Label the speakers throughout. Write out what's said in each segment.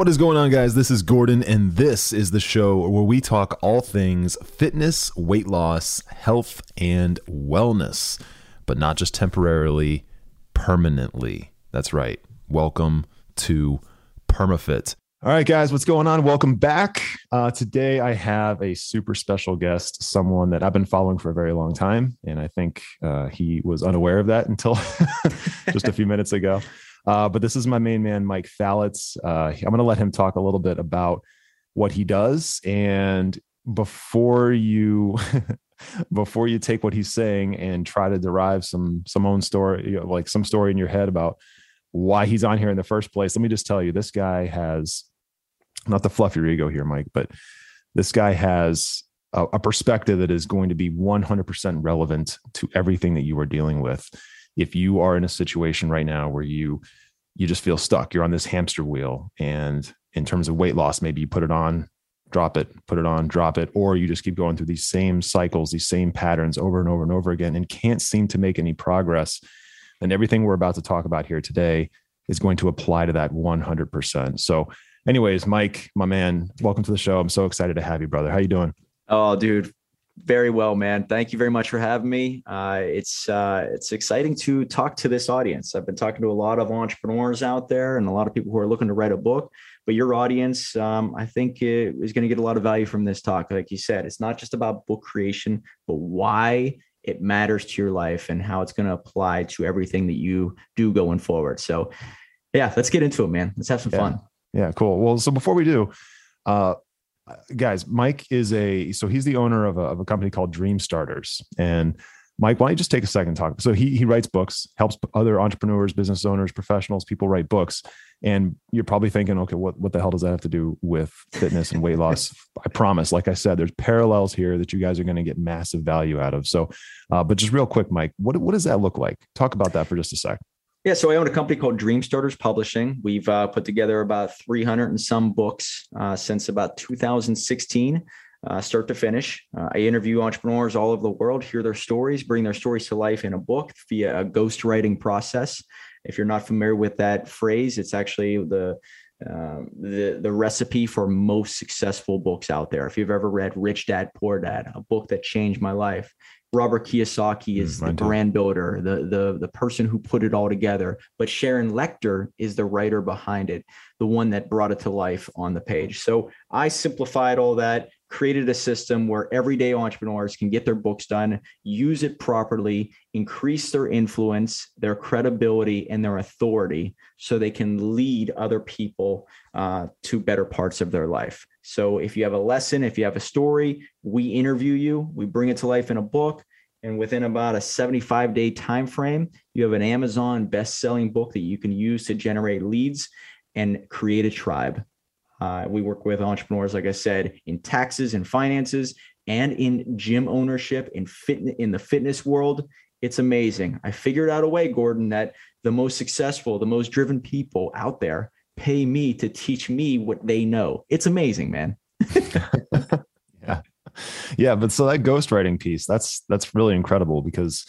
Speaker 1: What is going on, guys? This is Gordon, and this is the show where we talk all things fitness, weight loss, health, and wellness, but not just temporarily, permanently. That's right. Welcome to PermaFit. All right, guys, what's going on? Welcome back. Uh, today, I have a super special guest, someone that I've been following for a very long time. And I think uh, he was unaware of that until just a few minutes ago. Uh, but this is my main man, Mike Fallat. Uh, I'm going to let him talk a little bit about what he does. And before you. before you take what he's saying and try to derive some some own story you know, like some story in your head about why he's on here in the first place. Let me just tell you this guy has not the fluffy ego here mike but this guy has a, a perspective that is going to be 100% relevant to everything that you are dealing with. If you are in a situation right now where you you just feel stuck you're on this hamster wheel and in terms of weight loss maybe you put it on drop it put it on drop it or you just keep going through these same cycles these same patterns over and over and over again and can't seem to make any progress and everything we're about to talk about here today is going to apply to that 100% so anyways mike my man welcome to the show i'm so excited to have you brother how you doing
Speaker 2: oh dude very well, man. Thank you very much for having me. Uh, it's uh, it's exciting to talk to this audience. I've been talking to a lot of entrepreneurs out there and a lot of people who are looking to write a book. But your audience, um, I think, is going to get a lot of value from this talk. Like you said, it's not just about book creation, but why it matters to your life and how it's going to apply to everything that you do going forward. So, yeah, let's get into it, man. Let's have some
Speaker 1: yeah.
Speaker 2: fun.
Speaker 1: Yeah, cool. Well, so before we do, uh, guys, Mike is a so he's the owner of a, of a company called Dream Starters. And Mike, why don't you just take a second talk? So he he writes books, helps other entrepreneurs, business owners, professionals, people write books. And you're probably thinking, okay, what, what the hell does that have to do with fitness and weight loss? I promise, like I said, there's parallels here that you guys are going to get massive value out of. So, uh, but just real quick, Mike, what, what does that look like? Talk about that for just a sec.
Speaker 2: Yeah, so I own a company called Dream Starters Publishing. We've uh, put together about 300 and some books uh, since about 2016, uh, start to finish. Uh, I interview entrepreneurs all over the world, hear their stories, bring their stories to life in a book via a ghostwriting process. If you're not familiar with that phrase, it's actually the uh, the the recipe for most successful books out there. If you've ever read Rich Dad Poor Dad, a book that changed my life, Robert Kiyosaki is mm, the brand builder, the, the, the person who put it all together. But Sharon Lechter is the writer behind it, the one that brought it to life on the page. So I simplified all that, created a system where everyday entrepreneurs can get their books done, use it properly, increase their influence, their credibility, and their authority so they can lead other people uh, to better parts of their life. So if you have a lesson, if you have a story, we interview you, we bring it to life in a book, and within about a 75 day time frame, you have an Amazon best-selling book that you can use to generate leads and create a tribe. Uh, we work with entrepreneurs, like I said, in taxes and finances and in gym ownership in fit in the fitness world. It's amazing. I figured out a way, Gordon, that the most successful, the most driven people out there pay me to teach me what they know. It's amazing, man.
Speaker 1: yeah. Yeah, but so that ghostwriting piece, that's that's really incredible because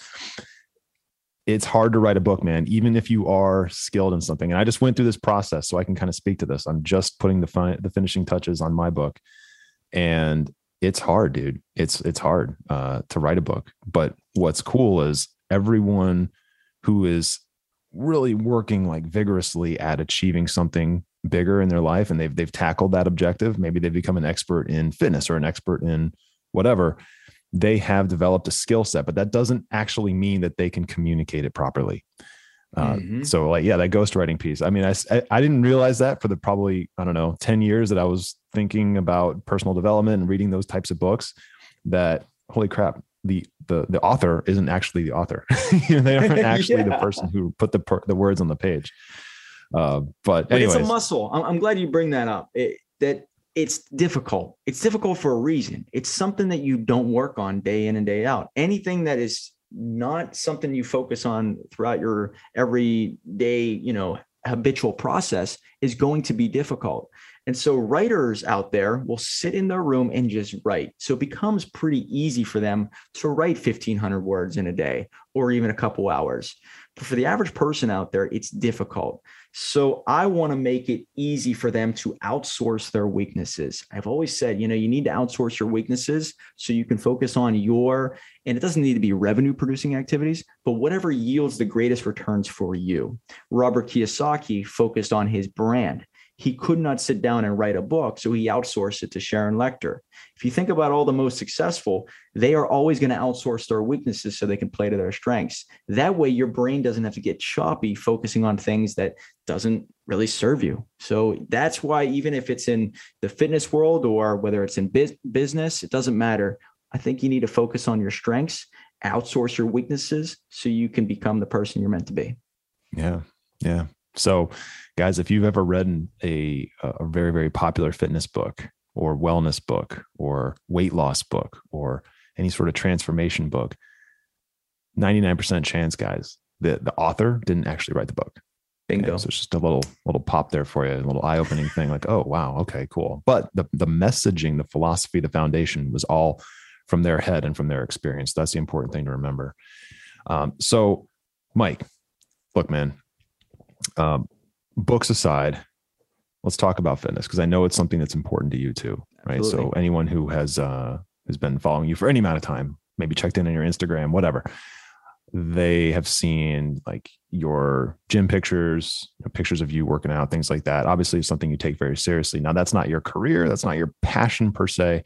Speaker 1: it's hard to write a book, man, even if you are skilled in something. And I just went through this process so I can kind of speak to this. I'm just putting the fi- the finishing touches on my book. And it's hard, dude. It's it's hard uh, to write a book. But what's cool is everyone who is really working like vigorously at achieving something bigger in their life and they've they've tackled that objective maybe they've become an expert in fitness or an expert in whatever they have developed a skill set but that doesn't actually mean that they can communicate it properly Uh, mm-hmm. So like, yeah, that ghostwriting piece. I mean, I, I didn't realize that for the probably, I don't know, 10 years that I was thinking about personal development and reading those types of books that holy crap, the, the, the author isn't actually the author. they aren't actually yeah. the person who put the, per, the words on the page. Uh, but, but
Speaker 2: it's a muscle. I'm, I'm, glad you bring that up. It, that it's difficult. It's difficult for a reason. It's something that you don't work on day in and day out. Anything that is not something you focus on throughout your everyday, you know, habitual process is going to be difficult. And so writers out there will sit in their room and just write. So it becomes pretty easy for them to write 1500 words in a day or even a couple hours. But for the average person out there, it's difficult. So I want to make it easy for them to outsource their weaknesses. I've always said, you know, you need to outsource your weaknesses so you can focus on your, and it doesn't need to be revenue producing activities, but whatever yields the greatest returns for you. Robert Kiyosaki focused on his brand he could not sit down and write a book, so he outsourced it to Sharon Lechter. If you think about all the most successful, they are always going to outsource their weaknesses so they can play to their strengths. That way your brain doesn't have to get choppy focusing on things that doesn't really serve you. So that's why even if it's in the fitness world or whether it's in biz- business, it doesn't matter. I think you need to focus on your strengths, outsource your weaknesses so you can become the person you're meant to be.
Speaker 1: Yeah. Yeah. So, guys, if you've ever read a, a very, very popular fitness book or wellness book or weight loss book or any sort of transformation book, 99% chance, guys, that the author didn't actually write the book.
Speaker 2: Bingo.
Speaker 1: so it's just a little little pop there for you, a little eye opening thing. Like, oh wow, okay, cool. But the the messaging, the philosophy, the foundation was all from their head and from their experience. That's the important thing to remember. Um, so, Mike, look, man, um, books aside, let's talk about fitness because I know it's something that's important to you too, right? Absolutely. So anyone who has uh, has been following you for any amount of time, maybe checked in on your Instagram, whatever, they have seen like your gym pictures, you know, pictures of you working out, things like that. Obviously, it's something you take very seriously. Now, that's not your career, that's not your passion per se,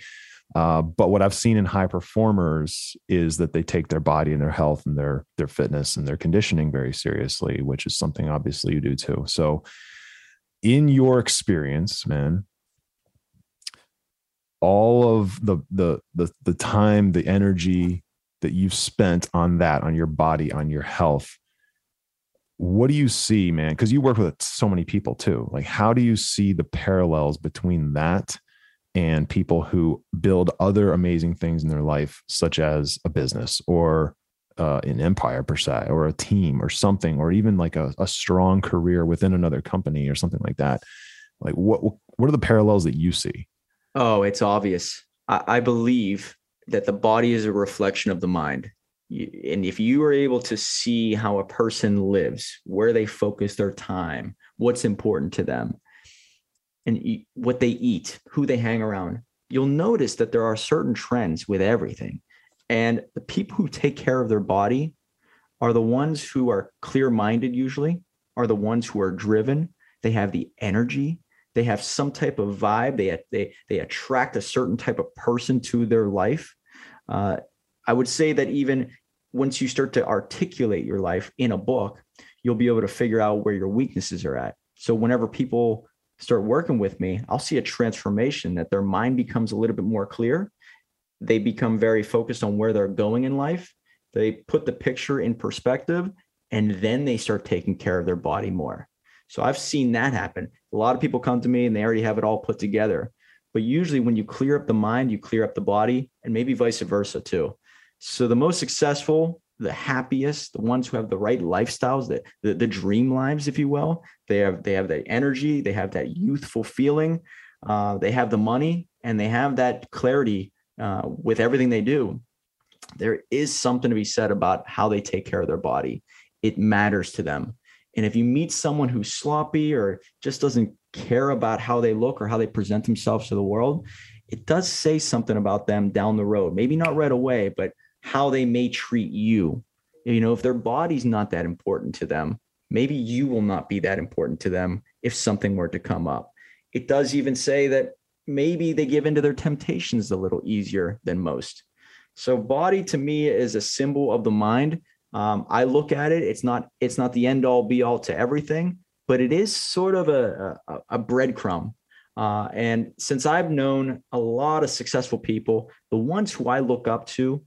Speaker 1: uh, but what I've seen in high performers is that they take their body and their health and their their fitness and their conditioning very seriously, which is something obviously you do too. So, in your experience, man, all of the the the the time, the energy that you've spent on that, on your body, on your health, what do you see, man? Because you work with so many people too. Like, how do you see the parallels between that? And people who build other amazing things in their life, such as a business or uh, an empire per se, or a team or something, or even like a, a strong career within another company or something like that. Like, what what are the parallels that you see?
Speaker 2: Oh, it's obvious. I, I believe that the body is a reflection of the mind. And if you are able to see how a person lives, where they focus their time, what's important to them, and eat, what they eat, who they hang around, you'll notice that there are certain trends with everything. And the people who take care of their body are the ones who are clear minded, usually, are the ones who are driven. They have the energy. They have some type of vibe. They, they, they attract a certain type of person to their life. Uh, I would say that even once you start to articulate your life in a book, you'll be able to figure out where your weaknesses are at. So whenever people start working with me, I'll see a transformation that their mind becomes a little bit more clear. They become very focused on where they're going in life. They put the picture in perspective and then they start taking care of their body more. So I've seen that happen. A lot of people come to me and they already have it all put together. But usually, when you clear up the mind, you clear up the body, and maybe vice versa too. So the most successful the happiest, the ones who have the right lifestyles, the, the, the dream lives, if you will. They have they have that energy, they have that youthful feeling, uh, they have the money, and they have that clarity uh, with everything they do. There is something to be said about how they take care of their body. It matters to them. And if you meet someone who's sloppy or just doesn't care about how they look or how they present themselves to the world, it does say something about them down the road. Maybe not right away, but how they may treat you. You know, if their body's not that important to them, maybe you will not be that important to them if something were to come up. It does even say that maybe they give into their temptations a little easier than most. So, body to me is a symbol of the mind. Um, I look at it. It's not it's not the end all be all to everything, but it is sort of a a, a breadcrumb. Uh, and since I've known a lot of successful people, the ones who I look up to,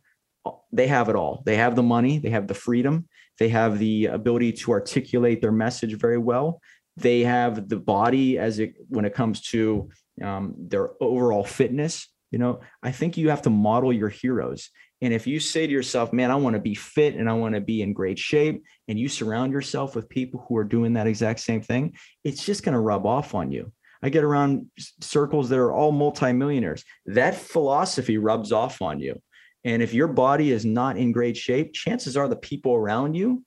Speaker 2: they have it all. They have the money, they have the freedom, they have the ability to articulate their message very well. They have the body as it when it comes to um, their overall fitness. You know, I think you have to model your heroes. And if you say to yourself, man, I want to be fit and I want to be in great shape, and you surround yourself with people who are doing that exact same thing, it's just going to rub off on you. I get around circles that are all multimillionaires. That philosophy rubs off on you. And if your body is not in great shape, chances are the people around you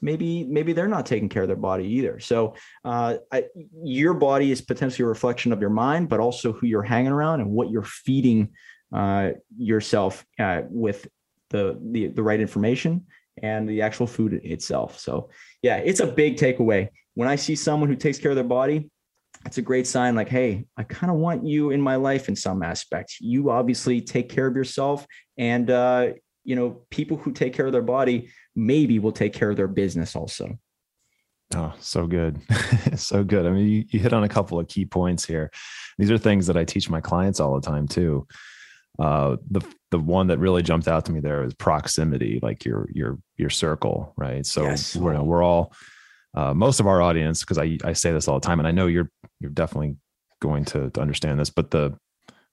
Speaker 2: maybe maybe they're not taking care of their body either. So uh, I, your body is potentially a reflection of your mind, but also who you're hanging around and what you're feeding uh, yourself uh, with the, the the right information and the actual food itself. So yeah, it's a big takeaway. When I see someone who takes care of their body, it's a great sign like hey i kind of want you in my life in some aspects. You obviously take care of yourself and uh, you know people who take care of their body maybe will take care of their business also.
Speaker 1: Oh so good. So good. I mean you, you hit on a couple of key points here. These are things that i teach my clients all the time too. Uh, the the one that really jumped out to me there is proximity like your your your circle right? So yes. we're, we're all uh, most of our audience, because I, I say this all the time, and I know you're you're definitely going to, to understand this, but the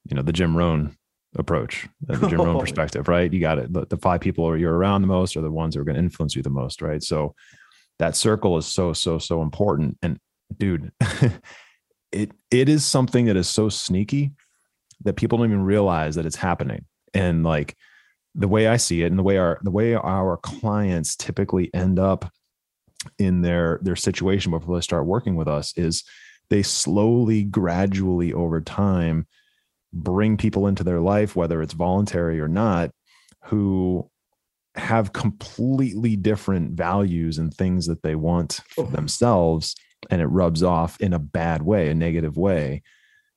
Speaker 1: you know the Jim Rohn approach, the Jim Rohn perspective, right? You got it. The, the five people you're around the most are the ones that are going to influence you the most, right? So that circle is so so so important. And dude, it it is something that is so sneaky that people don't even realize that it's happening. And like the way I see it, and the way our the way our clients typically end up in their their situation before they start working with us is they slowly gradually over time bring people into their life whether it's voluntary or not who have completely different values and things that they want for themselves and it rubs off in a bad way a negative way.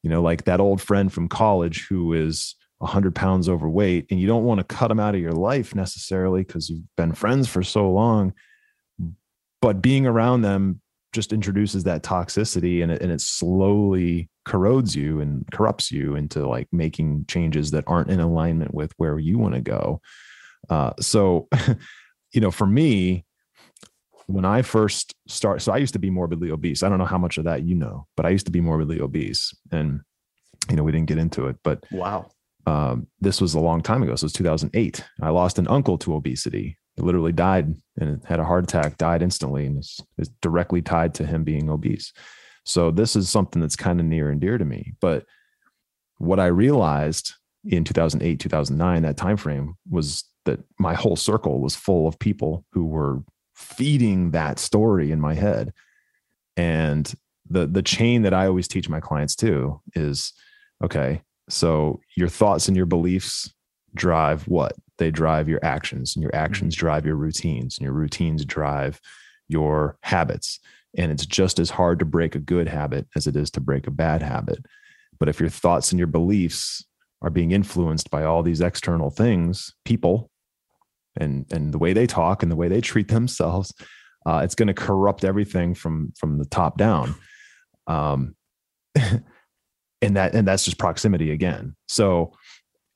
Speaker 1: You know like that old friend from college who is 100 pounds overweight and you don't want to cut him out of your life necessarily because you've been friends for so long but being around them just introduces that toxicity and it, and it slowly corrodes you and corrupts you into like making changes that aren't in alignment with where you want to go. Uh, so you know for me when i first start so i used to be morbidly obese. I don't know how much of that you know but i used to be morbidly obese and you know we didn't get into it but
Speaker 2: wow.
Speaker 1: um, this was a long time ago. So it was 2008 i lost an uncle to obesity literally died and had a heart attack, died instantly, and is, is directly tied to him being obese. So this is something that's kind of near and dear to me. But what I realized in 2008, 2009, that time frame was that my whole circle was full of people who were feeding that story in my head. And the the chain that I always teach my clients too is okay, so your thoughts and your beliefs drive what? They drive your actions, and your actions mm-hmm. drive your routines, and your routines drive your habits. And it's just as hard to break a good habit as it is to break a bad habit. But if your thoughts and your beliefs are being influenced by all these external things, people, and and the way they talk and the way they treat themselves, uh, it's going to corrupt everything from from the top down. Um, and that and that's just proximity again. So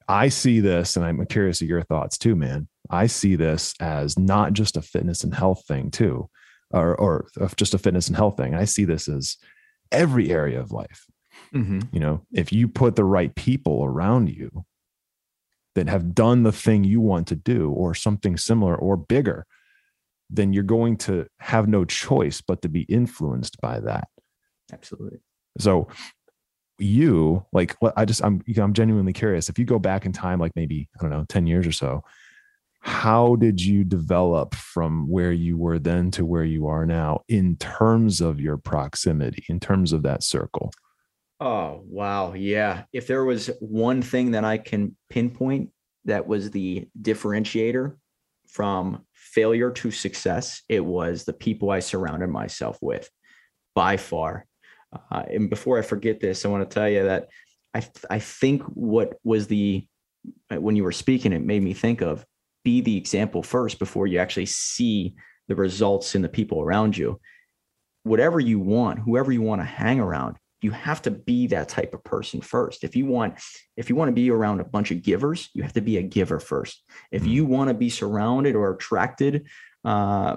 Speaker 1: I see this, and I'm curious of your thoughts too, man. I see this as not just a fitness and health thing, too, or, or just a fitness and health thing. I see this as every area of life. Mm-hmm. You know, if you put the right people around you that have done the thing you want to do, or something similar or bigger, then you're going to have no choice but to be influenced by that.
Speaker 2: Absolutely.
Speaker 1: So you like what i just i'm i'm genuinely curious. If you go back in time like maybe i don't know 10 years or so how did you develop from where you were then to where you are now in terms of your proximity in terms of that circle?
Speaker 2: Oh wow. Yeah. If there was one thing that i can pinpoint that was the differentiator from failure to success it was the people i surrounded myself with by far uh, and before I forget this, I want to tell you that I I think what was the uh, when you were speaking, it made me think of be the example first before you actually see the results in the people around you. Whatever you want, whoever you want to hang around, you have to be that type of person first. If you want, if you want to be around a bunch of givers, you have to be a giver first. If mm-hmm. you want to be surrounded or attracted uh,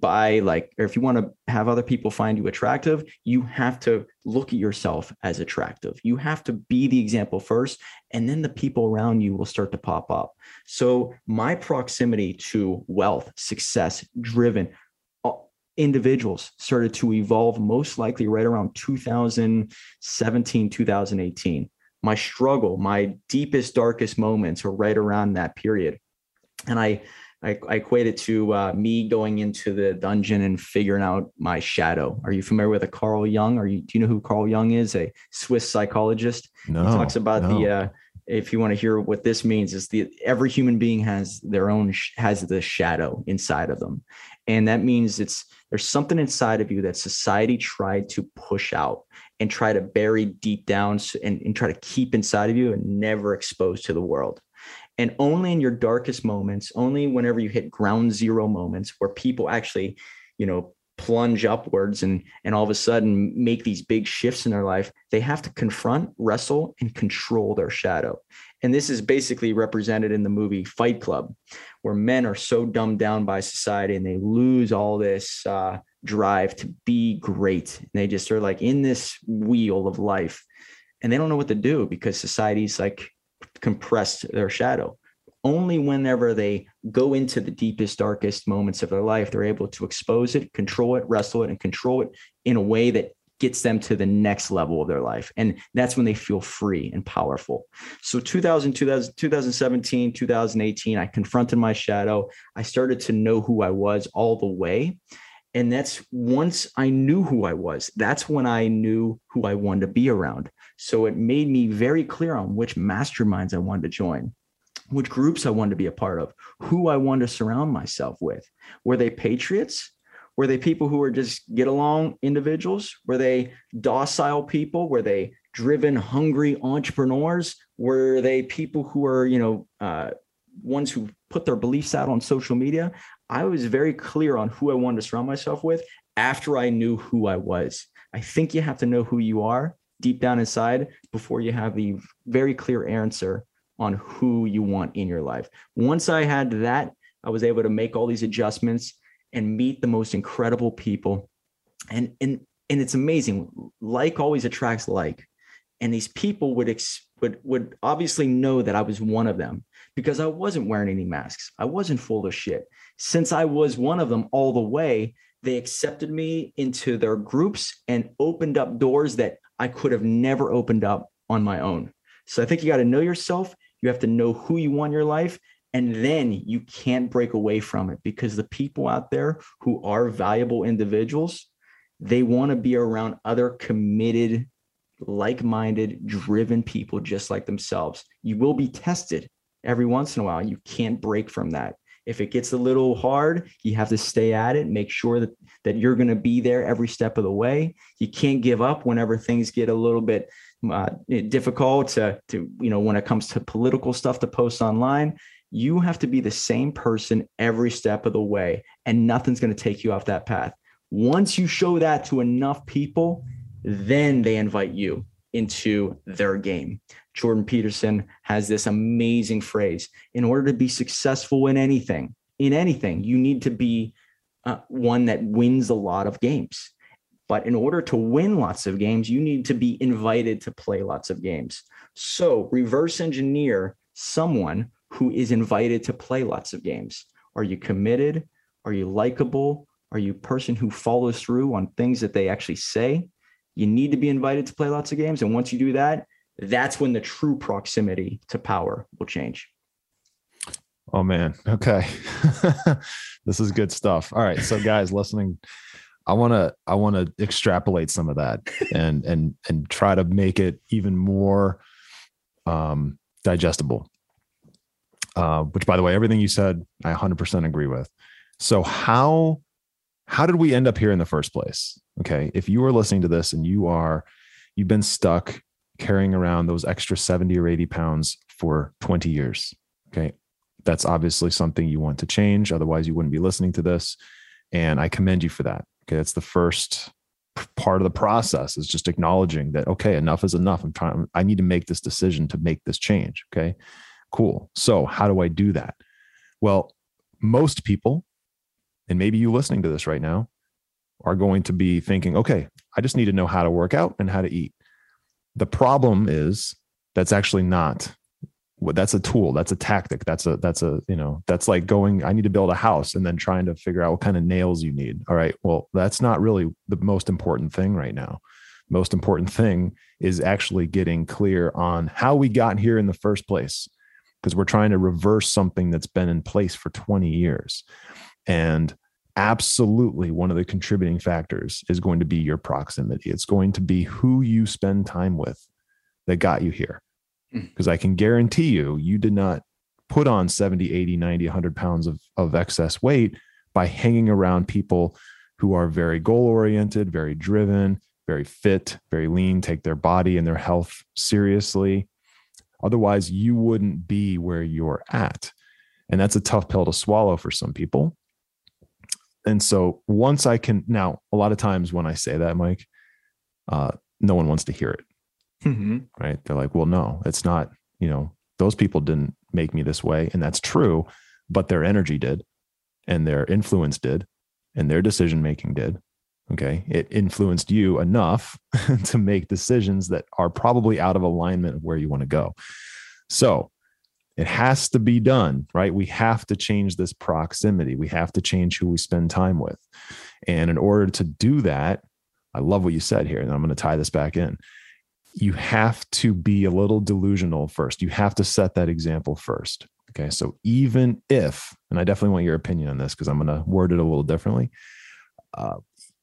Speaker 2: by like, or if you want to have other people find you attractive, you have to look at yourself as attractive. You have to be the example first, and then the people around you will start to pop up. So, my proximity to wealth, success, driven, individuals started to evolve most likely right around 2017 2018 my struggle my deepest darkest moments are right around that period and i i, I equate it to uh, me going into the dungeon and figuring out my shadow. Are you familiar with a carl jung? Are you do you know who carl jung is? A swiss psychologist?
Speaker 1: No
Speaker 2: he talks about no. the uh, if you want to hear what this means is the every human being has their own has the shadow inside of them. And that means it's there's something inside of you that society tried to push out and try to bury deep down and, and try to keep inside of you and never expose to the world and only in your darkest moments only whenever you hit ground zero moments where people actually you know plunge upwards and and all of a sudden make these big shifts in their life they have to confront wrestle and control their shadow. And this is basically represented in the movie fight club where men are so dumbed down by society and they lose all this uh, drive to be great. And they just are like in this wheel of life. And they don't know what to do because society's like compressed their shadow only whenever they go into the deepest, darkest moments of their life, they're able to expose it, control it, wrestle it, and control it in a way that gets them to the next level of their life. And that's when they feel free and powerful. So 2000, 2000 2017, 2018, I confronted my shadow. I started to know who I was all the way. And that's once I knew who I was, that's when I knew who I wanted to be around. So it made me very clear on which masterminds I wanted to join which groups I wanted to be a part of, who I wanted to surround myself with. Were they patriots? Were they people who were just get along individuals? Were they docile people? Were they driven, hungry entrepreneurs? Were they people who were, you know, uh, ones who put their beliefs out on social media? I was very clear on who I wanted to surround myself with after I knew who I was. I think you have to know who you are deep down inside before you have the very clear answer on who you want in your life. Once I had that, I was able to make all these adjustments and meet the most incredible people. And and and it's amazing. Like always attracts like. And these people would ex- would would obviously know that I was one of them because I wasn't wearing any masks. I wasn't full of shit. Since I was one of them all the way, they accepted me into their groups and opened up doors that I could have never opened up on my own. So I think you got to know yourself you have to know who you want in your life. And then you can't break away from it because the people out there who are valuable individuals, they want to be around other committed, like minded, driven people just like themselves. You will be tested every once in a while. You can't break from that. If it gets a little hard, you have to stay at it, make sure that, that you're going to be there every step of the way. You can't give up whenever things get a little bit uh, difficult to, to, you know, when it comes to political stuff to post online, you have to be the same person every step of the way, and nothing's going to take you off that path. Once you show that to enough people, then they invite you into their game. Jordan Peterson has this amazing phrase in order to be successful in anything, in anything, you need to be uh, one that wins a lot of games. But in order to win lots of games, you need to be invited to play lots of games. So reverse engineer someone who is invited to play lots of games. Are you committed? Are you likable? Are you a person who follows through on things that they actually say? You need to be invited to play lots of games. And once you do that, that's when the true proximity to power will change.
Speaker 1: Oh man. Okay. this is good stuff. All right. So guys listening, I want to I want to extrapolate some of that and and and try to make it even more um, digestible. Uh, which, by the way, everything you said, I 100% agree with. So how how did we end up here in the first place? Okay, if you are listening to this and you are you've been stuck carrying around those extra 70 or 80 pounds for 20 years. Okay, That's obviously something you want to change. Otherwise, you wouldn't be listening to this. And I commend you for that. Okay. That's the first part of the process is just acknowledging that, okay, enough is enough. I'm trying, I need to make this decision to make this change. Okay. Cool. So, how do I do that? Well, most people, and maybe you listening to this right now, are going to be thinking, okay, I just need to know how to work out and how to eat. The problem is that's actually not what that's a tool that's a tactic that's a that's a you know that's like going i need to build a house and then trying to figure out what kind of nails you need. All right well that's not really the most important thing right now. Most important thing is actually getting clear on how we got here in the first place because we're trying to reverse something that's been in place for 20 years. And absolutely one of the contributing factors is going to be your proximity it's going to be who you spend time with that got you here hmm. because I can guarantee you, you did not put on 70, 80, 90, 100 pounds of, of excess weight by hanging around people who are very goal oriented, very driven, very fit, very lean, take their body and their health seriously. Otherwise, you wouldn't be where you're at. And that's a tough pill to swallow for some people. And so once I can, now, a lot of times when I say that, Mike, uh, no one wants to hear it mm-hmm. right? They're like, well, no, it's not, you know, those people didn't make me this way. And that's true, but their energy did, and their influence did, and their decision making did. Okay. It influenced you enough to make decisions that are probably out of alignment of where you want to go. So it has to be done, right? We have to change this proximity. We have to change who we spend time with. And in order to do that, I love what you said here, and I'm going to tie this back in you have to be a little delusional first. You have to set that example first. Okay. So even if, and I definitely want your opinion on this because I'm going to word it a little differently. Uh,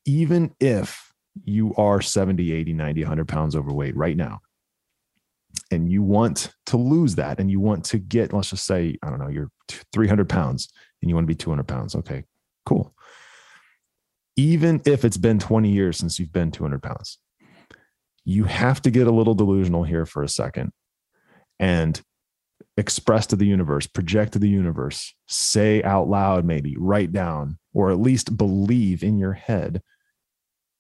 Speaker 1: even if you are 70, 80, 90, 100 pounds overweight right now, and you want to lose that and you want to get, let's just say, I don't know, you're 300 pounds and you want to be 200 pounds. Okay, cool. Even if it's been 20 years since you've been 200 pounds, you have to get a little delusional here for a second and express to the universe, project to the universe, say out loud, maybe write down, or at least believe in your head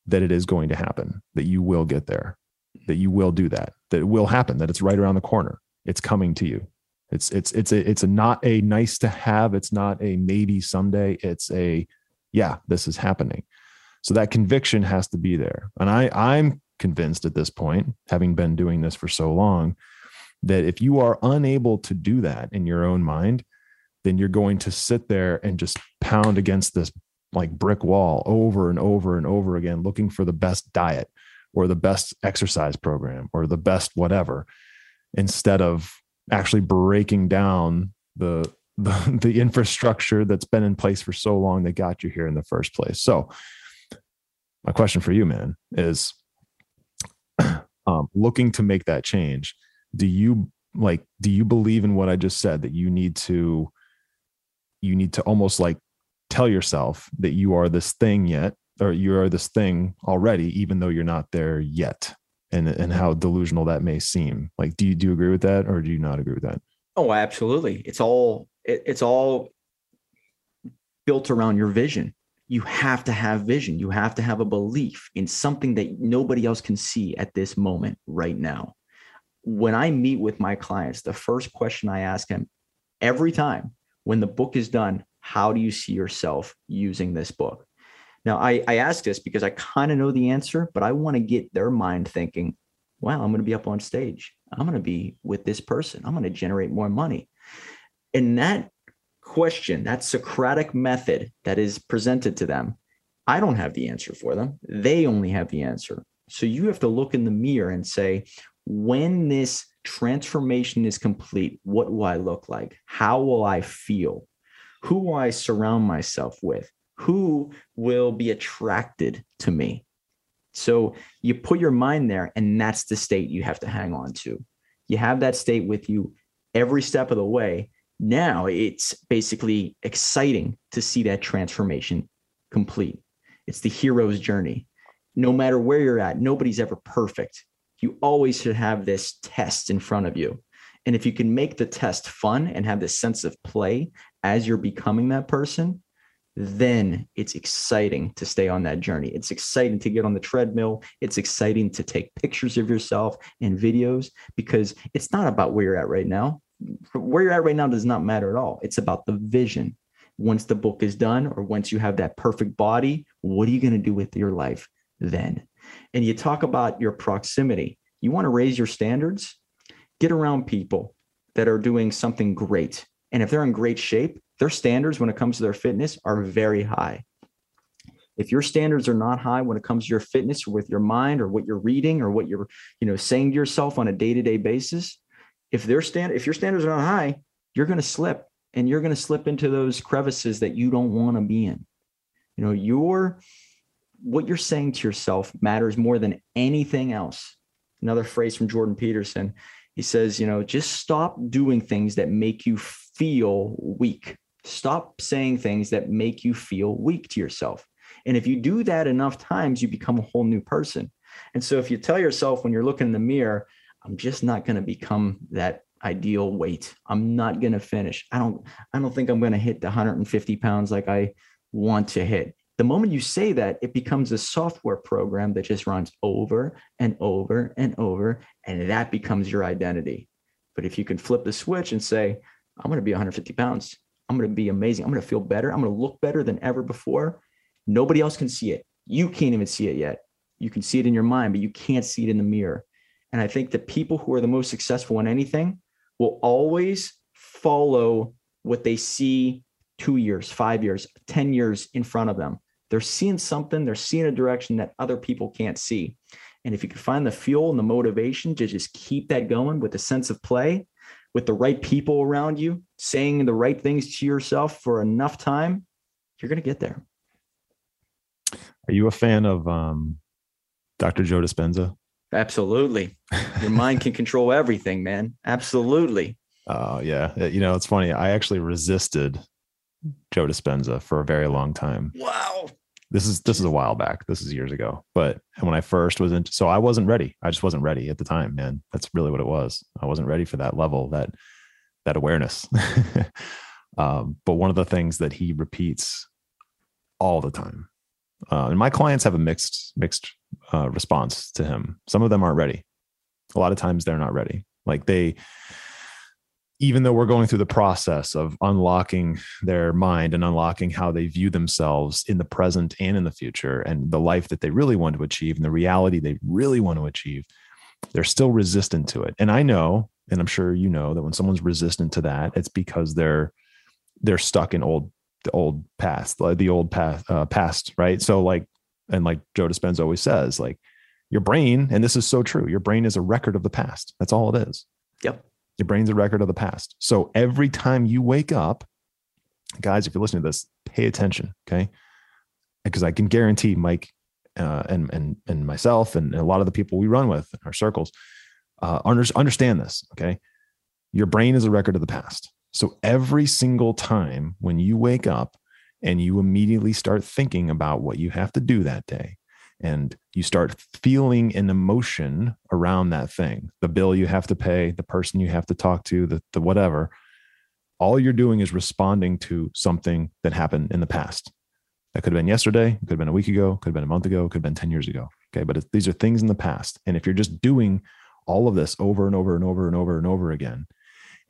Speaker 1: that it is going to happen, that you will get there, that you will do that, that it will happen, that it's right around the corner. It's coming to you. It's it's it's a it's a not a nice to have. It's not a maybe someday. It's a yeah, this is happening. So that conviction has to be there. And I I'm convinced at this point, having been doing this for so long, that if you are unable to do that in your own mind, then you're going to sit there and just pound against this like brick wall over and over and over again, looking for the best diet or the best exercise program or the best whatever, instead of actually breaking down the the, the infrastructure that's been in place for so long that got you here in the first place. So, my question for you, man, is um, looking to make that change do you like do you believe in what i just said that you need to you need to almost like tell yourself that you are this thing yet or you are this thing already even though you're not there yet and and how delusional that may seem like do you do you agree with that or do you not agree with that
Speaker 2: oh absolutely it's all it, it's all built around your vision you have to have vision. You have to have a belief in something that nobody else can see at this moment right now. When I meet with my clients, the first question I ask them every time when the book is done, how do you see yourself using this book? Now, I, I ask this because I kind of know the answer, but I want to get their mind thinking, wow, I'm going to be up on stage. I'm going to be with this person. I'm going to generate more money. And that question, that Socratic method that is presented to them, I don't have the answer for them. They only have the answer. So you have to look in the mirror and say, when this transformation is complete, what will I look like? How will I feel? Who will I surround myself with? Who will be attracted to me? So you put your mind there, and that's the state you have to hang on to. You have that state with you every step of the way now it's basically exciting to see that transformation complete. It's the hero's journey. No matter where you're at, nobody's ever perfect. You always should have this test in front of you. And if you can make the test fun and have this sense of play as you're becoming that person, then it's exciting to stay on that journey. It's exciting to get on the treadmill. It's exciting to take pictures of yourself and videos because it's not about where you're at right now. Where you're at right now does not matter at all. It's about the vision. Once the book is done, or once you have that perfect body, what are you going to do with your life then? And you talk about your proximity. You want to raise your standards? Get around people that are doing something great. And if they're in great shape, their standards when it comes to their fitness are very high. If your standards are not high when it comes to your fitness with your mind or what you're reading or what you're, you know, saying to yourself on a day-to-day basis, if their stand if your standards are not high, you're going to slip and you're going to slip into those crevices that you don't want to be in. You know, your what you're saying to yourself matters more than anything else. Another phrase from Jordan Peterson. He says, you know, just stop doing things that make you feel weak. Stop saying things that make you feel weak to yourself. And if you do that enough times, you become a whole new person. And so if you tell yourself when you're looking in the mirror, I'm just not going to become that ideal weight. I'm not going to finish. I don't I don't think I'm going to hit the 150 pounds like I want to hit. The moment you say that, it becomes a software program that just runs over and over and over, and that becomes your identity. But if you can flip the switch and say, I'm going to be 150 pounds, I'm going to be amazing. I'm going to feel better. I'm going to look better than ever before. Nobody else can see it. You can't even see it yet. You can see it in your mind, but you can't see it in the mirror. And I think the people who are the most successful in anything will always follow what they see two years, five years, 10 years in front of them. They're seeing something, they're seeing a direction that other people can't see. And if you can find the fuel and the motivation to just keep that going with a sense of play, with the right people around you, saying the right things to yourself for enough time, you're going to get there.
Speaker 1: Are you a fan of um, Dr. Joe Dispenza?
Speaker 2: Absolutely. Your mind can control everything, man. Absolutely.
Speaker 1: Oh, uh, yeah. You know, it's funny. I actually resisted Joe Dispenza for a very long time.
Speaker 2: Wow.
Speaker 1: This is this is a while back. This is years ago. But when I first was into so I wasn't ready. I just wasn't ready at the time, man. That's really what it was. I wasn't ready for that level, that that awareness. um, but one of the things that he repeats all the time, uh, and my clients have a mixed mixed uh, response to him. Some of them aren't ready. A lot of times they're not ready. Like they even though we're going through the process of unlocking their mind and unlocking how they view themselves in the present and in the future and the life that they really want to achieve and the reality they really want to achieve they're still resistant to it. And i know and i'm sure you know that when someone's resistant to that it's because they're they're stuck in old the old past the old past uh, past right? So like and like joe dispenza always says like your brain and this is so true your brain is a record of the past. That's all it is.
Speaker 2: Yep
Speaker 1: your brain's a record of the past. So every time you wake up, guys, if you're listening to this, pay attention, okay? Because I can guarantee Mike uh, and and and myself and a lot of the people we run with in our circles uh, understand this. Okay, your brain is a record of the past. So every single time when you wake up and you immediately start thinking about what you have to do that day, and you start feeling an emotion around that thing the bill you have to pay the person you have to talk to the, the whatever all you're doing is responding to something that happened in the past. That could have been yesterday could have been a week ago could have been a month ago could have been 10 years ago okay? But these are things in the past. And if you're just doing all of this over and over and over and over and over again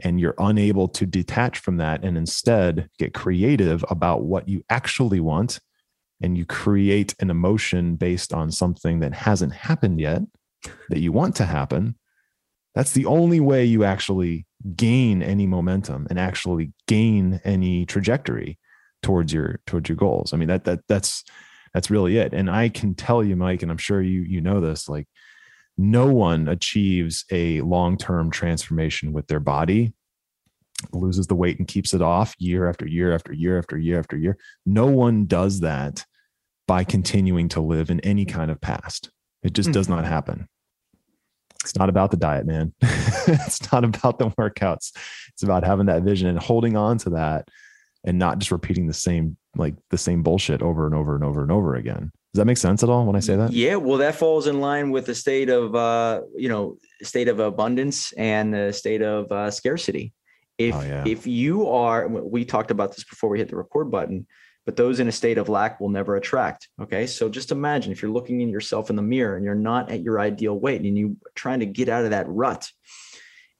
Speaker 1: and you're unable to detach from that and instead get creative about what you actually want and you create an emotion based on something that hasn't happened yet that you want to happen, that's the only way you actually gain any momentum and actually gain any trajectory towards your towards your goals. I mean that that that's that's really it. And I can tell you, Mike, and I'm sure you you know this, like no one achieves a long-term transformation with their body loses the weight and keeps it off year after year after year after year after year. No one does that by continuing to live in any kind of past. It just does not mm-hmm. happen. It's not about the diet, man. it's not about the workouts. It's about having that vision and holding on to that and not just repeating the same like the same bullshit over and over and over and over again. Does that make sense at all when I say that?
Speaker 2: Yeah, well, that falls in line with the state of uh, you know state of abundance and the state of uh, scarcity. If oh, yeah. if you are, we talked about this before we hit the record button, but those in a state of lack will never attract. Okay, so just imagine if you're looking in yourself in the mirror and you're not at your ideal weight and you are trying to get out of that rut.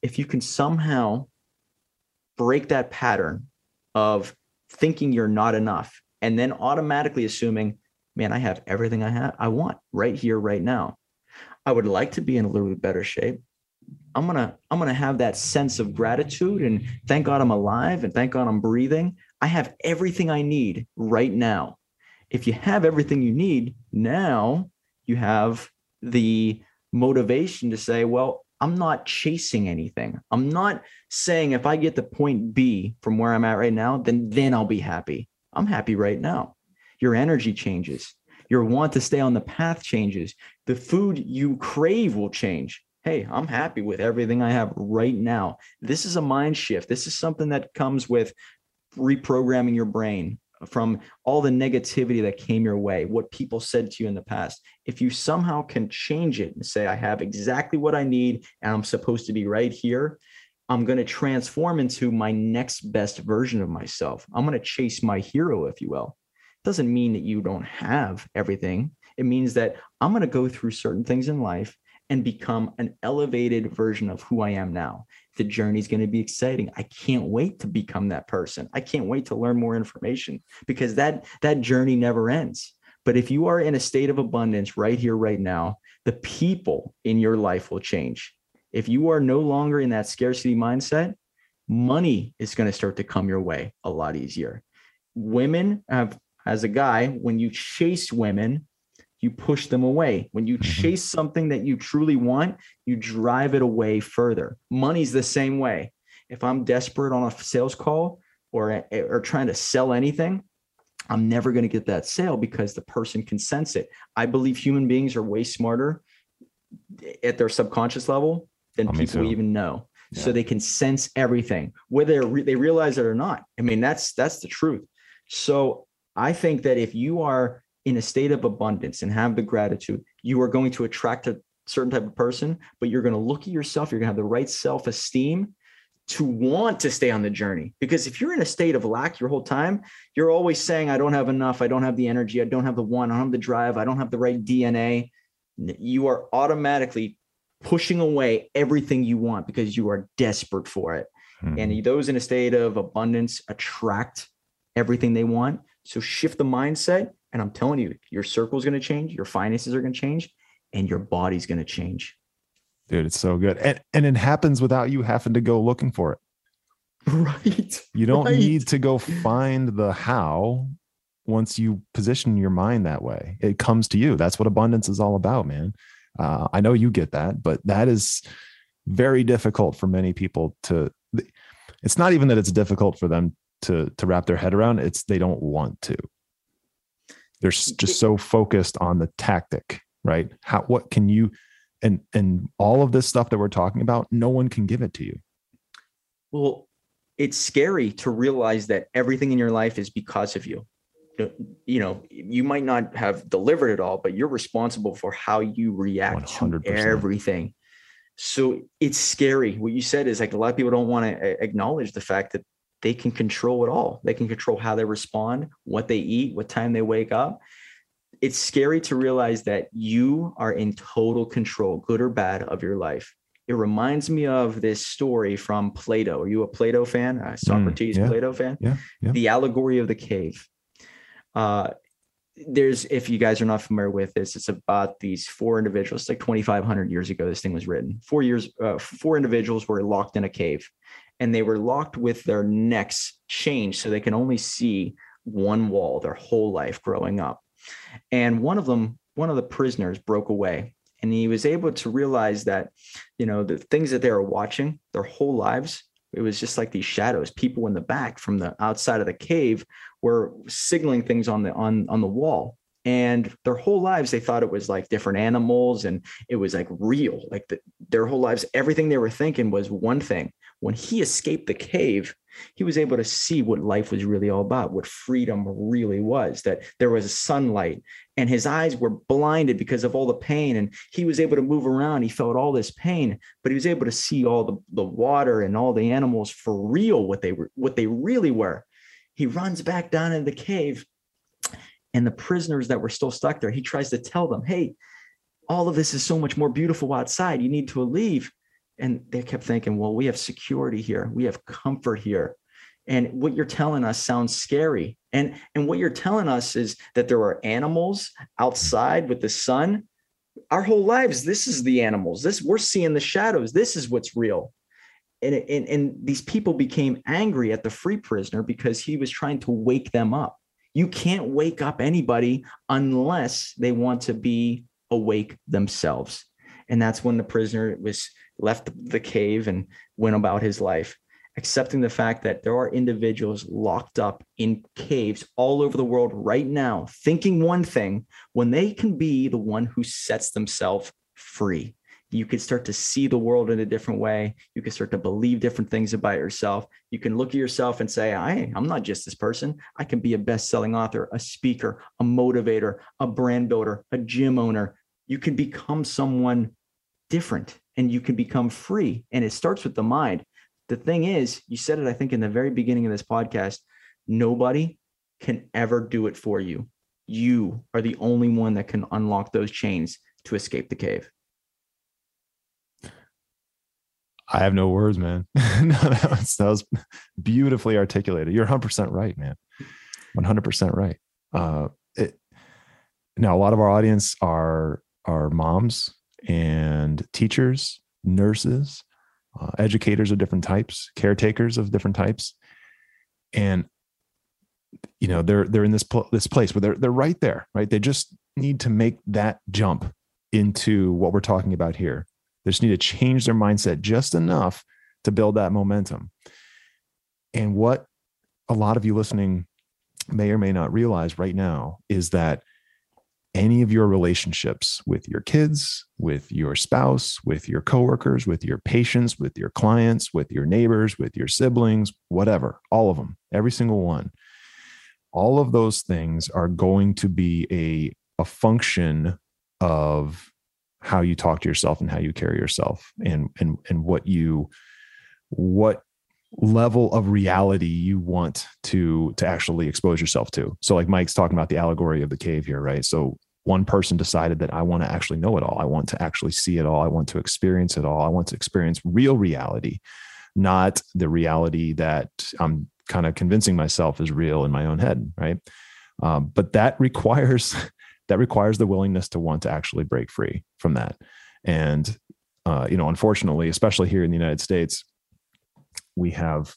Speaker 2: If you can somehow break that pattern of thinking you're not enough and then automatically assuming man, I have everything I have I want right here, right now. I would like to be in a little bit better shape. I'm gonna I'm gonna have that sense of gratitude and thank God I'm alive and thank God I'm breathing. I have everything I need right now. If you have everything you need now, you have the motivation to say, well, I'm not chasing anything. I'm not saying if I get to point B from where I'm at right now, then then I'll be happy. I'm happy right now your energy changes. Your want to stay on the path changes. The food you crave will change. Hey, I'm happy with everything I have right now. This is a mind shift. This is something that comes with reprogramming your brain from all the negativity that came your way, what people said to you in the past. If you somehow can change it and say, I have exactly what I need and I'm supposed to be right here, I'm going to transform into my next best version of myself. I'm going to chase my hero, if you will It doesn't mean that you don't have everything. It means that I'm going to go through certain things in life and become an elevated version of who I am now. The journey is going to be exciting. I can't wait to become that person. I can't wait to learn more information because that that journey never ends. But if you are in a state of abundance right here right now, the people in your life will change. If you are no longer in that scarcity mindset, money is going to start to come your way a lot easier. Women have as a guy, when you chase women, you push them away. When you mm-hmm. chase something that you truly want, you drive it away further. Money's the same way. If I'm desperate on a sales call or or trying to sell anything, I'm never going to get that sale because the person can sense it. I believe human beings are way smarter at their subconscious level than oh, people even know. Yeah. So they can sense everything, whether they realize it or not. I mean, that's that's the truth. So I think that if you are in a state of abundance and have the gratitude, you are going to attract a certain type of person, but you're going to look at yourself, you're going to have the right self esteem to want to stay on the journey. Because if you're in a state of lack your whole time, you're always saying, I don't have enough, I don't have the energy, I don't have the one, I don't have the drive, I don't have the right DNA. You are automatically pushing away everything you want because you are desperate for it. Mm-hmm. And those in a state of abundance attract everything they want. So shift the mindset. And I'm telling you, your circle is going to change, your finances are going to change, and your body's going to change.
Speaker 1: Dude, it's so good. And and it happens without you having to go looking for it.
Speaker 2: Right.
Speaker 1: You don't
Speaker 2: right.
Speaker 1: need to go find the how once you position your mind that way. It comes to you. That's what abundance is all about, man. Uh, I know you get that, but that is very difficult for many people to. It's not even that it's difficult for them to to wrap their head around it's they don't want to they're just so focused on the tactic right? How what can you and and all of this stuff that we're talking about no one can give it to you.
Speaker 2: Well it's scary to realize that everything in your life is because of you. You know you might not have delivered it all but you're responsible for how you react 100%. to everything. So it's scary. What you said is like a lot of people don't want to uh, acknowledge the fact that they can control it all. They can control how they respond, what they eat, what time they wake up. It's scary to realize that you are in total control, good or bad, of your life. It reminds me of this story from Plato. Are you a Plato fan? A Socrates mm, yeah, Plato fan?
Speaker 1: Yeah, yeah.
Speaker 2: The allegory of the cave. Uh, there's, if you guys are not familiar with this, it's about these four individuals. It's like 2,500 years ago, this thing was written. Four years, uh, four individuals were locked in a cave and they were locked with their necks changed so they can only see one wall their whole life growing up. And one of them, one of the prisoners broke away and he was able to realize that, you know, the things that they were watching their whole lives, it was just like these shadows. People in the back from the outside of the cave were signaling things on the on on the wall and their whole lives they thought it was like different animals and it was like real like the, their whole lives everything they were thinking was one thing when he escaped the cave, he was able to see what life was really all about, what freedom really was, that there was sunlight and his eyes were blinded because of all the pain. And he was able to move around. He felt all this pain, but he was able to see all the, the water and all the animals for real, what they were, what they really were. He runs back down in the cave and the prisoners that were still stuck there, he tries to tell them, Hey, all of this is so much more beautiful outside. You need to leave. And they kept thinking, well, we have security here, we have comfort here. And what you're telling us sounds scary. And, and what you're telling us is that there are animals outside with the sun. Our whole lives, this is the animals. This we're seeing the shadows. This is what's real. And, and, and these people became angry at the free prisoner because he was trying to wake them up. You can't wake up anybody unless they want to be awake themselves. And that's when the prisoner was left the cave and went about his life, accepting the fact that there are individuals locked up in caves all over the world right now, thinking one thing when they can be the one who sets themselves free. You can start to see the world in a different way. You can start to believe different things about yourself. You can look at yourself and say, I, I'm not just this person. I can be a best selling author, a speaker, a motivator, a brand builder, a gym owner. You can become someone different and you can become free. And it starts with the mind. The thing is, you said it, I think, in the very beginning of this podcast nobody can ever do it for you. You are the only one that can unlock those chains to escape the cave.
Speaker 1: I have no words, man. no, that, was, that was beautifully articulated. You're 100% right, man. 100% right. Uh, it, now, a lot of our audience are are moms and teachers, nurses, uh, educators of different types, caretakers of different types, and you know they're they're in this pl- this place where they're they're right there, right? They just need to make that jump into what we're talking about here. They just need to change their mindset just enough to build that momentum. And what a lot of you listening may or may not realize right now is that any of your relationships with your kids, with your spouse, with your coworkers, with your patients, with your clients, with your neighbors, with your siblings, whatever, all of them, every single one. All of those things are going to be a, a function of how you talk to yourself and how you carry yourself and and and what you what level of reality you want to to actually expose yourself to. So like mike's talking about the allegory of the cave here right? So one person decided that i want to actually know it all. I want to actually see it all. I want to experience it all. I want to experience real reality not the reality that i'm kind of convincing myself is real in my own head right? Um, but that requires that requires the willingness to want to actually break free from that. And uh, you know unfortunately especially here in the united states we have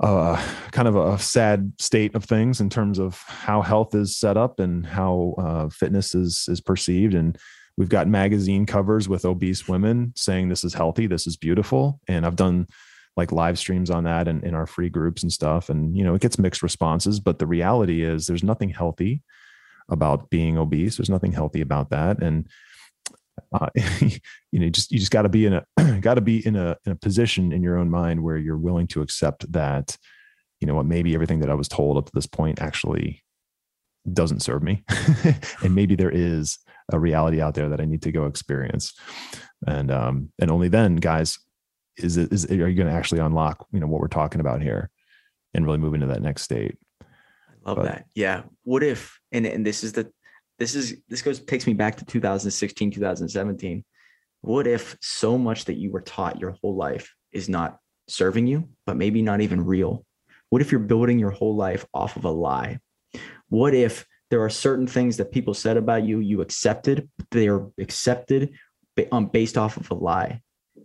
Speaker 1: uh, kind of a sad state of things in terms of how health is set up and how uh, fitness is is perceived. And we've got magazine covers with obese women saying this is healthy this is beautiful. And i've done like live streams on that and in our free groups and stuff. And you know it gets mixed responses but the reality is there's nothing healthy about being obese. There's nothing healthy about that. And uh, you know, just you just got to be in a got to be in a in a position in your own mind where you're willing to accept that, you know, what maybe everything that I was told up to this point actually doesn't serve me, and maybe there is a reality out there that I need to go experience, and um, and only then, guys, is it is are you going to actually unlock you know what we're talking about here, and really move into that next state.
Speaker 2: I love but, that. Yeah. What if and and this is the this is this goes takes me back to 2016 2017 what if so much that you were taught your whole life is not serving you but maybe not even real? What if you're building your whole life off of a lie? What if there are certain things that people said about you you accepted they are accepted um, based off of a lie?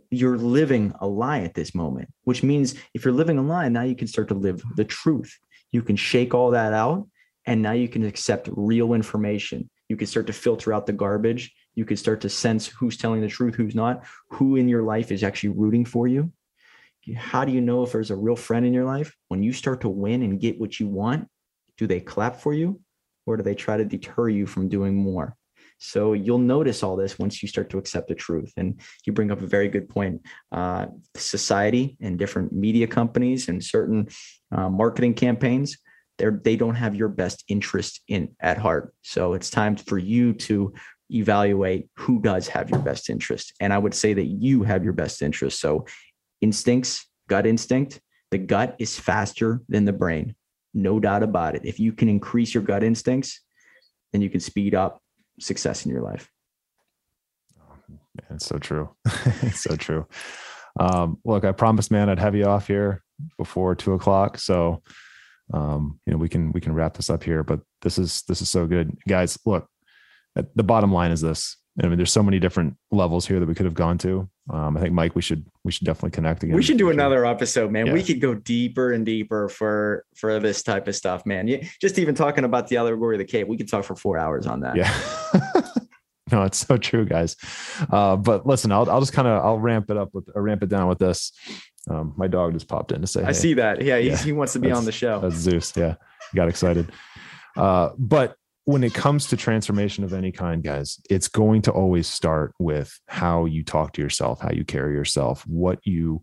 Speaker 2: You're living a lie at this moment which means if you're living a lie now you can start to live the truth. You can shake all that out and now you can accept real information. You can start to filter out the garbage. You can start to sense who's telling the truth, who's not, who in your life is actually rooting for you. How do you know if there's a real friend in your life? When you start to win and get what you want, do they clap for you or do they try to deter you from doing more? So you'll notice all this once you start to accept the truth. And you bring up a very good point. Uh, society and different media companies and certain uh, marketing campaigns, they're, they don't have your best interest in at heart. So it's time for you to evaluate who does have your best interest. And I would say that you have your best interest. So instincts, gut instinct, the gut is faster than the brain. No doubt about it. If you can increase your gut instincts, then you can speed up success in your life.
Speaker 1: it's so true. it's so true. Um, look, I promised, man, I'd have you off here before two o'clock. So, um, you know, we can, we can wrap this up here, but this is, this is so good guys. Look, the bottom line is this. I mean, there's so many different levels here that we could have gone to. Um, I think Mike, we should we should definitely connect again.
Speaker 2: We should do another episode, man. Yeah. We could go deeper and deeper for for this type of stuff, man. You, just even talking about the allegory of the cave, we could talk for four hours on that.
Speaker 1: Yeah. no, it's so true, guys. Uh, but listen, I'll I'll just kind of I'll ramp it up with or ramp it down with this. Um, my dog just popped in to say.
Speaker 2: I see that. Yeah, yeah. he wants to be on the show.
Speaker 1: That's Zeus. Yeah, got excited. Uh, but when it comes to transformation of any kind, guys, it's going to always start with how you talk to yourself, how you carry yourself, what you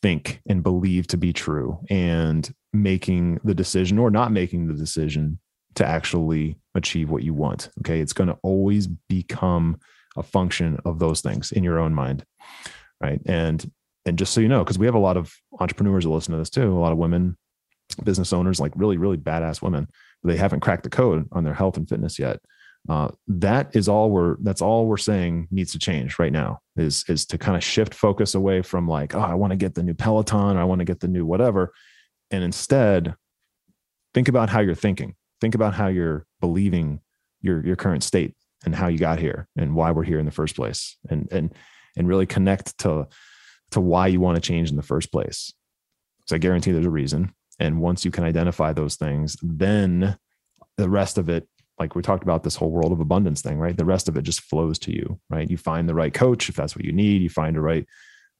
Speaker 1: think and believe to be true, and making the decision or not making the decision to actually achieve what you want. Okay. It's going to always become a function of those things in your own mind. Right. And, and just so you know, because we have a lot of entrepreneurs that listen to this too, a lot of women, business owners, like really, really badass women they haven't cracked the code on their health and fitness yet. Uh, that is all we're that's all we're saying needs to change right now is is to kind of shift focus away from like oh I want to get the new Peloton or I want to get the new whatever and instead think about how you're thinking think about how you're believing your your current state and how you got here and why we're here in the first place and and and really connect to to why you want to change in the first place so I guarantee there's a reason and once you can identify those things, then the rest of it, like we talked about this whole world of abundance thing, right? The rest of it just flows to you, right? You find the right coach if that's what you need. You find the right,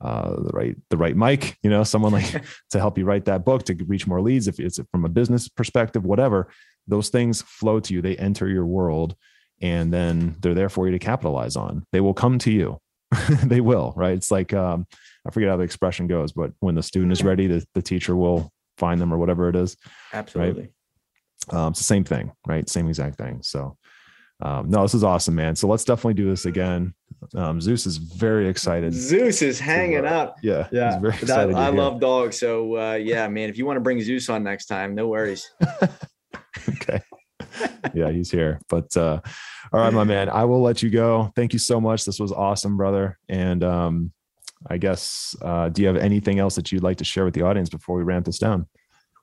Speaker 1: uh, the right, the right Mike, you know, someone like to help you write that book to reach more leads. If it's from a business perspective, whatever, those things flow to you. They enter your world, and then they're there for you to capitalize on. They will come to you. they will, right? It's like um, I forget how the expression goes, but when the student is ready, the, the teacher will find them or whatever it is.
Speaker 2: Absolutely.
Speaker 1: Right? Um, it's the same thing, right? Same exact thing. So, um, no, this is awesome, man. So let's definitely do this again. Um, Zeus is very excited.
Speaker 2: Zeus is hanging to, uh, up.
Speaker 1: Yeah,
Speaker 2: yeah. That, I love dogs. So uh, yeah, man. If you want to bring Zeus on next time, no worries.
Speaker 1: okay. yeah, he's here. But uh, all right, my man. I will let you go. Thank you so much. This was awesome, brother. And um, I guess, uh, do you have anything else that you'd like to share with the audience before we ramp this down?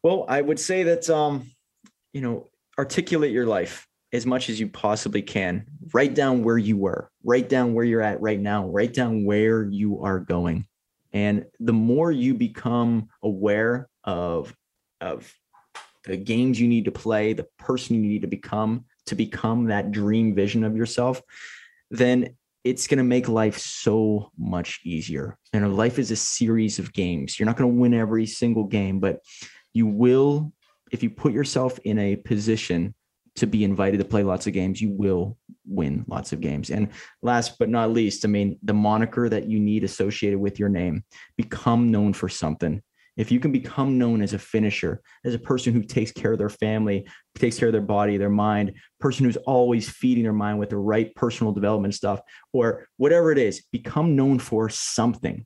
Speaker 2: Well, I would say that, um, you know, articulate your life as much as you possibly can. Write down where you were, write down where you're at right now, write down where you are going. And the more you become aware of, of the games you need to play, the person you need to become to become that dream vision of yourself, then it's going to make life so much easier. Know, life is a series of games. You're not going to win every single game, but you will, if you put yourself in a position to be invited to play lots of games, you will win lots of games. And last but not least, I mean, the moniker that you need associated with your name, become known for something if you can become known as a finisher, as a person who takes care of their family, takes care of their body, their mind, person who's always feeding their mind with the right personal development stuff, or whatever it is, become known for something.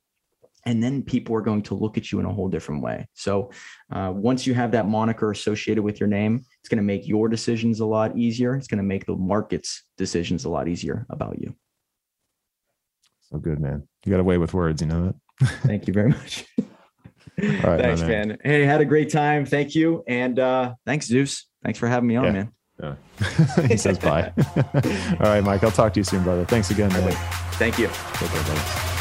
Speaker 2: And then people are going to look at you in a whole different way. So uh, once you have that moniker associated with your name, it's going to make your decisions a lot easier. It's going to make the market's decisions a lot easier about you.
Speaker 1: So good, man. You got away with words, you know
Speaker 2: that? Thank you very much. thanks, man. man. Hey, had a great time. Thank you. And uh, thanks, Zeus. Thanks for having me on, yeah. man.
Speaker 1: Yeah. he says bye. All right, Mike. I'll talk to you soon, brother. Thanks again.
Speaker 2: Thank you. Okay,